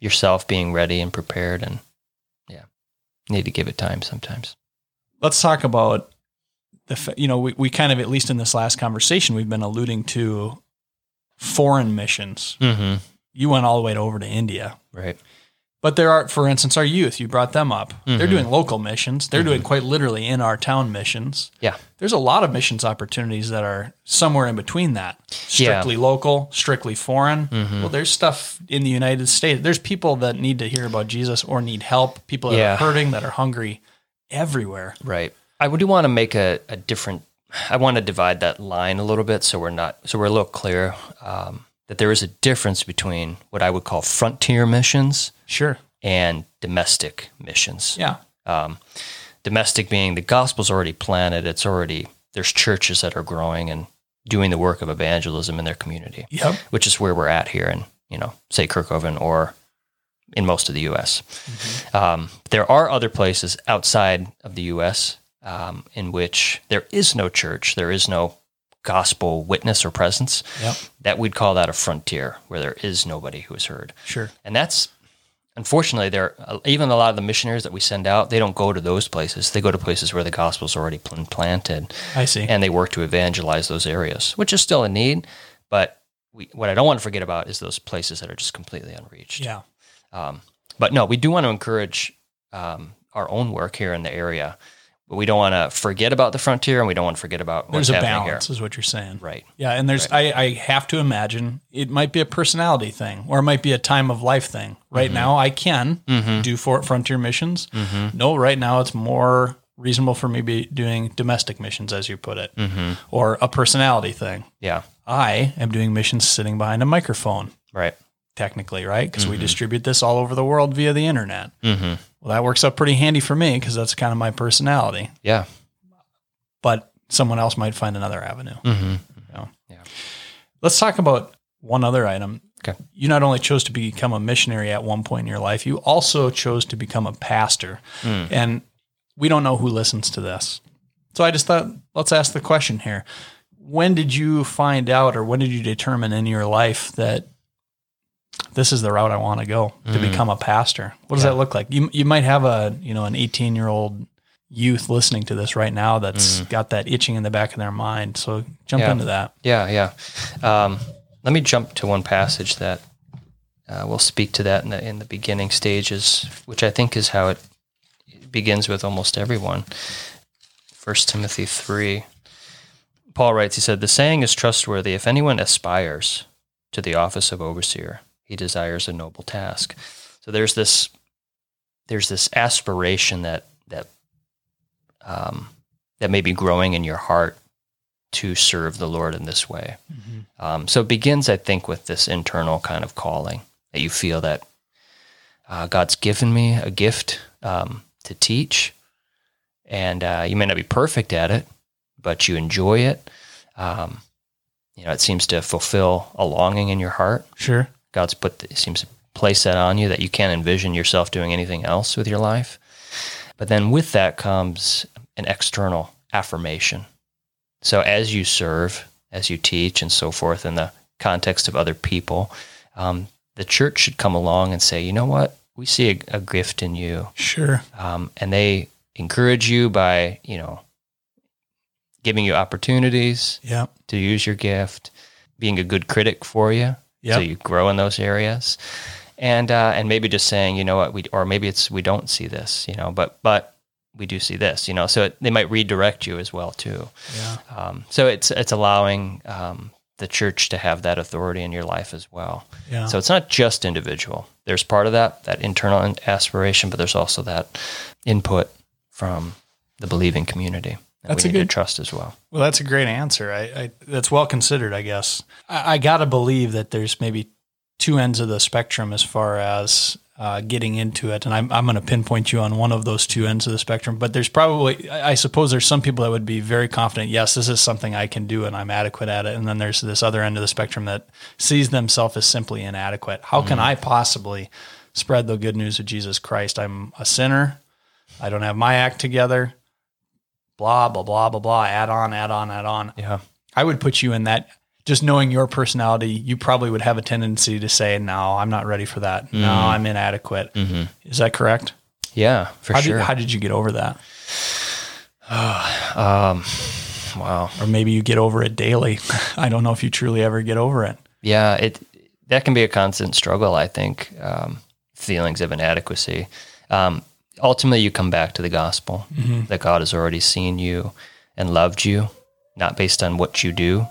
[SPEAKER 2] yourself being ready and prepared. And yeah, need to give it time sometimes.
[SPEAKER 1] let's talk about the you know we, we kind of at least in this last conversation we've been alluding to foreign missions
[SPEAKER 2] Mm-hmm.
[SPEAKER 1] You went all the way to over to india
[SPEAKER 2] Right.
[SPEAKER 1] but there are for instance our youth you brought them up they're
[SPEAKER 2] Mhm.
[SPEAKER 1] doing local missions they're doing quite literally in our town missions
[SPEAKER 2] Yeah.
[SPEAKER 1] there's a lot of missions opportunities that are somewhere in between that strictly local strictly foreign
[SPEAKER 2] Mm-hmm.
[SPEAKER 1] well there's stuff in the united states there's people that need to hear about jesus or need help people that
[SPEAKER 2] Yeah.
[SPEAKER 1] are hurting that are hungry everywhere
[SPEAKER 2] Right. I do want to make a, a different. I want to divide that line a little bit, so we're not so we're a little clear. Um, that there is a difference between what I would call frontier missions
[SPEAKER 1] Sure.
[SPEAKER 2] and domestic missions.
[SPEAKER 1] Yeah.
[SPEAKER 2] Um, domestic being the gospel's already planted, it's already, there's churches that are growing and doing the work of evangelism in their community,
[SPEAKER 1] Yep.
[SPEAKER 2] which is where we're at here in, you know, say Kerkhoven or in most of the U.S. Um, there are other places outside of the U.S. Um, in which there is no church, there is no gospel witness or presence.
[SPEAKER 1] Yep.
[SPEAKER 2] That we'd call that a frontier, where there is nobody who is heard.
[SPEAKER 1] Sure.
[SPEAKER 2] And that's unfortunately there. Even a lot of the missionaries that we send out, they don't go to those places. They go to places where the gospel's already pl- planted,
[SPEAKER 1] I see.
[SPEAKER 2] and they work to evangelize those areas, which is still a need. But we, what I don't want to forget about is those places that are just completely unreached.
[SPEAKER 1] yeah.
[SPEAKER 2] Um, but no, we do want to encourage um, our own work here in the area, but we don't want to forget about the frontier, and we don't want to forget about what's
[SPEAKER 1] There's a
[SPEAKER 2] happening
[SPEAKER 1] balance,
[SPEAKER 2] here.
[SPEAKER 1] is what you're saying.
[SPEAKER 2] Right.
[SPEAKER 1] Yeah, and there's I, I have to imagine it might be a personality thing or it might be a time of life thing. Right
[SPEAKER 2] Mm-hmm.
[SPEAKER 1] now I can do for frontier missions. No, right now it's more reasonable for me to be doing domestic missions as you put it.
[SPEAKER 2] Mm-hmm.
[SPEAKER 1] Or a personality thing.
[SPEAKER 2] Yeah.
[SPEAKER 1] I am doing missions sitting behind a microphone,
[SPEAKER 2] Right.
[SPEAKER 1] Technically, right? Because we
[SPEAKER 2] Mm-hmm.
[SPEAKER 1] distribute this all over the world via the internet.
[SPEAKER 2] hmm
[SPEAKER 1] Well, that works out pretty handy for me because that's kind of my personality.
[SPEAKER 2] Yeah.
[SPEAKER 1] But someone else might find another avenue.
[SPEAKER 2] hmm
[SPEAKER 1] know?
[SPEAKER 2] Yeah.
[SPEAKER 1] Let's talk about one other item.
[SPEAKER 2] Okay.
[SPEAKER 1] You not only chose to become a missionary at one point in your life, you also chose to become a pastor.
[SPEAKER 2] Mm.
[SPEAKER 1] And we don't know who listens to this. So I just thought, let's ask the question here. When did you find out or when did you determine in your life that this is the route I want to go to become a pastor? What does
[SPEAKER 2] Mm. Yeah.
[SPEAKER 1] that look like? You you might have a, you know, an 18-year-old youth listening to this right now that's got that itching in the back of their mind. So jump
[SPEAKER 2] Mm. Yeah.
[SPEAKER 1] into that.
[SPEAKER 2] Yeah, yeah. Um, let me jump to one passage that uh, will speak to that in the in the beginning stages, which I think is how it begins with almost everyone. First Timothy three. Paul writes, he said, "The saying is trustworthy. If anyone aspires to the office of overseer, he desires a noble task." So there's this there's this aspiration that that um, that may be growing in your heart to serve the Lord in this way. Um, so it begins, I think, with this internal kind of calling that you feel that uh, God's given me a gift um, to teach, and uh, you may not be perfect at it, but you enjoy it. Um, you know, it seems to fulfill a longing in your heart.
[SPEAKER 1] Sure.
[SPEAKER 2] God's put the, seems to place that on you that you can't envision yourself doing anything else with your life. But then with that comes an external affirmation. So as you serve, as you teach, and so forth in the context of other people, um, the church should come along and say, you know what, we see a, a gift in you,
[SPEAKER 1] Sure.
[SPEAKER 2] um, and they encourage you by you know giving you opportunities
[SPEAKER 1] Yeah.
[SPEAKER 2] to use your gift, being a good critic for you,
[SPEAKER 1] Yep.
[SPEAKER 2] so you grow in those areas, and uh, and maybe just saying, you know what, we or maybe it's we don't see this, you know, but but we do see this, you know, so it, they might redirect you as well too.
[SPEAKER 1] Yeah.
[SPEAKER 2] Um, so it's it's allowing um, the church to have that authority in your life as well.
[SPEAKER 1] Yeah.
[SPEAKER 2] So it's not just individual. There's part of that that internal aspiration, but there's also that input from the believing community. That
[SPEAKER 1] That's a good-
[SPEAKER 2] trust as well.
[SPEAKER 1] Well, that's a great answer. I, I that's well considered, I guess. I, I got to believe that there's maybe two ends of the spectrum as far as uh, getting into it, and I'm I'm going to pinpoint you on one of those two ends of the spectrum. But there's probably, I I suppose, there's some people that would be very confident. Yes, this is something I can do, and I'm adequate at it. And then there's this other end of the spectrum that sees themselves as simply inadequate. How can I possibly spread the good news of Jesus Christ? I'm a sinner. I don't have my act together. Blah blah blah blah blah. Add on, add on, add on.
[SPEAKER 2] Yeah.
[SPEAKER 1] I would put you in that. Just knowing your personality, you probably would have a tendency to say, "No, I'm not ready for that. No, I'm inadequate." Is that correct?
[SPEAKER 2] Yeah, for
[SPEAKER 1] How
[SPEAKER 2] sure.
[SPEAKER 1] did how did you get over that?
[SPEAKER 2] um, wow.
[SPEAKER 1] Or maybe you get over it daily. I don't know if you truly ever get over it.
[SPEAKER 2] Yeah, it that can be a constant struggle. I think um, feelings of inadequacy. Um, ultimately, you come back to the gospel that God has already seen you and loved you, not based on what you do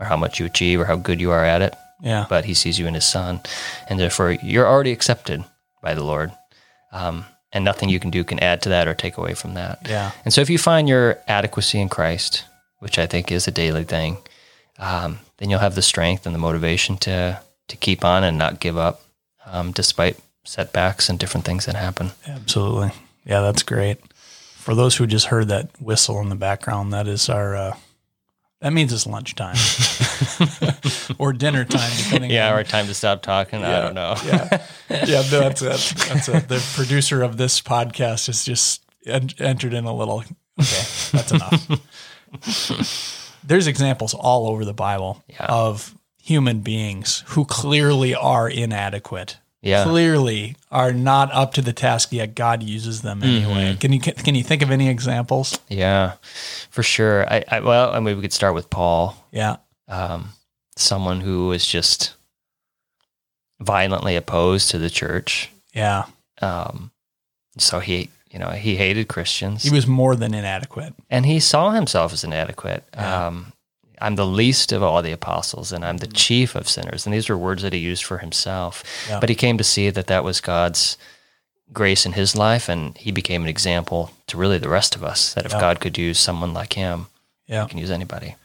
[SPEAKER 2] or how much you achieve or how good you are at it,
[SPEAKER 1] Yeah.
[SPEAKER 2] but He sees you in His Son, and therefore you're already accepted by the Lord. Um, and nothing you can do can add to that or take away from that.
[SPEAKER 1] Yeah.
[SPEAKER 2] And so if you find your adequacy in Christ, which I think is a daily thing, um, then you'll have the strength and the motivation to to keep on and not give up, um, despite setbacks and different things that happen.
[SPEAKER 1] Absolutely. Yeah, that's great. For those who just heard that whistle in the background, that is our. Uh, that means it's lunchtime or dinner time, depending.
[SPEAKER 2] Yeah,
[SPEAKER 1] on,
[SPEAKER 2] or time to stop talking. I don't know.
[SPEAKER 1] yeah, yeah. no, That's it. That's it. The producer of this podcast has just en- entered in a little. Okay, that's enough. There's examples all over the Bible
[SPEAKER 2] Yeah.
[SPEAKER 1] of human beings who clearly are inadequate.
[SPEAKER 2] Yeah.
[SPEAKER 1] Clearly are not up to the task yet God uses them anyway.
[SPEAKER 2] Mm-hmm.
[SPEAKER 1] Can you can you think of any examples?
[SPEAKER 2] Yeah, for sure. I, I well, I mean, we could start with Paul,
[SPEAKER 1] Yeah.
[SPEAKER 2] um, someone who was just violently opposed to the church.
[SPEAKER 1] Yeah.
[SPEAKER 2] Um, so he, you know, he hated Christians,
[SPEAKER 1] He was more than inadequate.
[SPEAKER 2] and he saw himself as inadequate.
[SPEAKER 1] Yeah.
[SPEAKER 2] Um, I'm the least of all the apostles, and I'm the chief of sinners. And these were words that he used for himself.
[SPEAKER 1] Yeah.
[SPEAKER 2] But he came to see that that was God's grace in his life, and he became an example to really the rest of us. That if
[SPEAKER 1] Yeah.
[SPEAKER 2] God could use someone like him,
[SPEAKER 1] Yeah.
[SPEAKER 2] he can use anybody.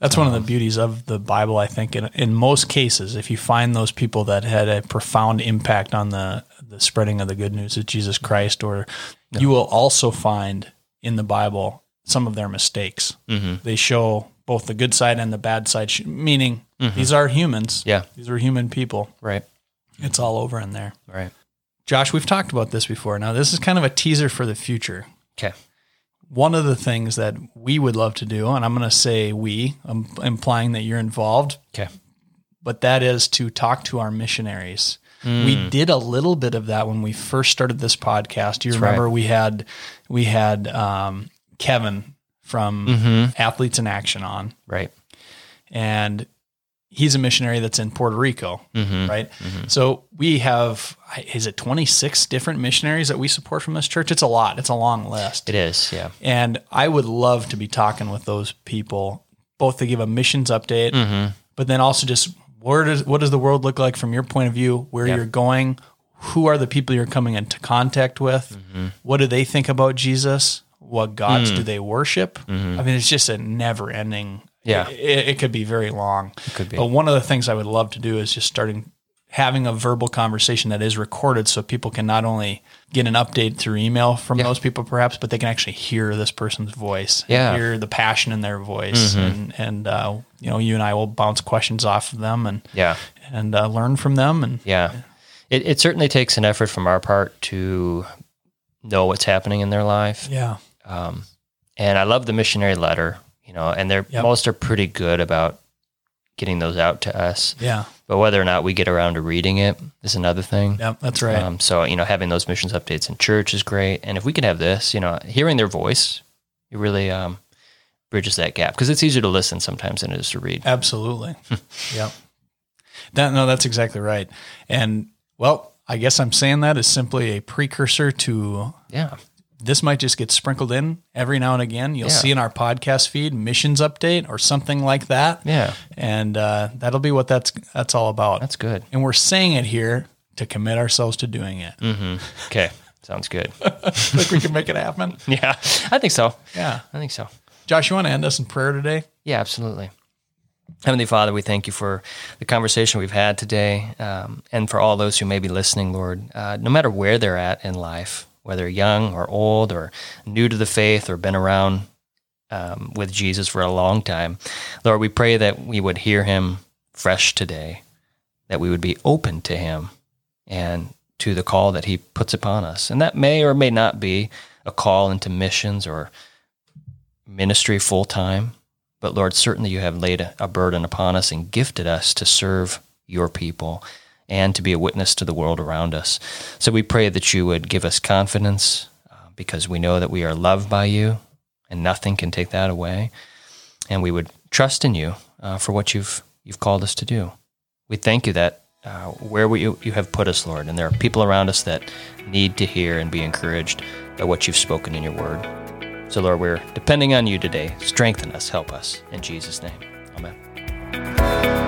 [SPEAKER 1] That's one of the beauties of the Bible, I think. In, in most cases, if you find those people that had a profound impact on the, the spreading of the good news of Jesus Christ, or you will also find in the Bible some of their mistakes.
[SPEAKER 2] Mm-hmm.
[SPEAKER 1] They show both the good side and the bad side, meaning these are humans.
[SPEAKER 2] Yeah.
[SPEAKER 1] These are human people.
[SPEAKER 2] Right.
[SPEAKER 1] It's all over in there.
[SPEAKER 2] Right.
[SPEAKER 1] Josh, we've talked about this before. Now, this is kind of a teaser for the future.
[SPEAKER 2] Okay.
[SPEAKER 1] one of the things that we would love to do, and I'm going to say we, I'm implying that you're involved,
[SPEAKER 2] Okay.
[SPEAKER 1] but that is to talk to our missionaries.
[SPEAKER 2] Hmm.
[SPEAKER 1] We did a little bit of that when we first started this podcast. Do you
[SPEAKER 2] That's
[SPEAKER 1] remember
[SPEAKER 2] right.
[SPEAKER 1] we had we had um, Kevin from
[SPEAKER 2] Mm-hmm.
[SPEAKER 1] Athletes in Action on,
[SPEAKER 2] Right.
[SPEAKER 1] and he's a missionary that's in Puerto Rico,
[SPEAKER 2] Mm-hmm.
[SPEAKER 1] right? So we have is it 26 different missionaries that we support from this church? It's a lot. It's a long list.
[SPEAKER 2] It is. Yeah.
[SPEAKER 1] And I would love to be talking with those people, both to give a missions update,
[SPEAKER 2] Mm-hmm.
[SPEAKER 1] but then also just where does what does the world look like from your point of view, where
[SPEAKER 2] Yeah.
[SPEAKER 1] you're going, who are the people you're coming into contact with,
[SPEAKER 2] Mm-hmm.
[SPEAKER 1] what do they think about Jesus, what gods
[SPEAKER 2] Mm.
[SPEAKER 1] do they worship? I mean, it's just a never ending.
[SPEAKER 2] Mm-hmm. Yeah.
[SPEAKER 1] it, it could be very long. It
[SPEAKER 2] could be.
[SPEAKER 1] But one of the things I would love to do is just starting having a verbal conversation that is recorded so people can not only get an update through email from
[SPEAKER 2] Yeah.
[SPEAKER 1] those people perhaps but they can actually hear this person's voice
[SPEAKER 2] Yeah. Mm-hmm.
[SPEAKER 1] hear the passion in their voice and and uh, you know you and I will bounce questions off of them and
[SPEAKER 2] Yeah.
[SPEAKER 1] and uh, learn from them and
[SPEAKER 2] Yeah. It, it certainly takes an effort from our part to know what's happening in their life.
[SPEAKER 1] yeah
[SPEAKER 2] Um, and I love the missionary letter, you know, and they're
[SPEAKER 1] Yep.
[SPEAKER 2] most are pretty good about getting those out to us.
[SPEAKER 1] yeah
[SPEAKER 2] But whether or not we get around to reading it is another thing.
[SPEAKER 1] yeah that's right
[SPEAKER 2] Um, so, you know, having those missions updates in church is great. And if we could have this, you know, hearing their voice, it really um, bridges that gap because it's easier to listen sometimes than it is to read.
[SPEAKER 1] Absolutely. yep. That, no, that's exactly right. And well, I guess I'm saying that is simply a precursor to
[SPEAKER 2] Yeah.
[SPEAKER 1] This might just get sprinkled in every now and again. You'll
[SPEAKER 2] Yeah.
[SPEAKER 1] see in our podcast feed missions update or something like that.
[SPEAKER 2] Yeah.
[SPEAKER 1] And uh, that'll be what that's that's all about.
[SPEAKER 2] That's good.
[SPEAKER 1] and we're saying it here to commit ourselves to doing it.
[SPEAKER 2] Mm. Okay. Sounds good.
[SPEAKER 1] Think we can make it happen?
[SPEAKER 2] yeah. I think so.
[SPEAKER 1] Yeah.
[SPEAKER 2] I think so.
[SPEAKER 1] Josh, you want to end us in prayer today?
[SPEAKER 2] Yeah, absolutely. Heavenly Father, we thank you for the conversation we've had today um, and for all those who may be listening, Lord. Uh, no matter where they're at in life, whether young or old or new to the faith or been around um, with Jesus for a long time, Lord, we pray that we would hear him fresh today, that we would be open to him and to the call that he puts upon us. And that may or may not be a call into missions or ministry full time. But Lord, certainly you have laid a, burden upon us and gifted us to serve your people and to be a witness to the world around us. So we pray that you would give us confidence uh, because we know that we are loved by you and nothing can take that away. And we would trust in you uh, for what you've, you've called us to do. We thank you that uh, where we, you, you have put us, Lord, and there are people around us that need to hear and be encouraged by what you've spoken in your word. So, Lord, we're depending on you today. Strengthen us, help us. In Jesus' name, amen.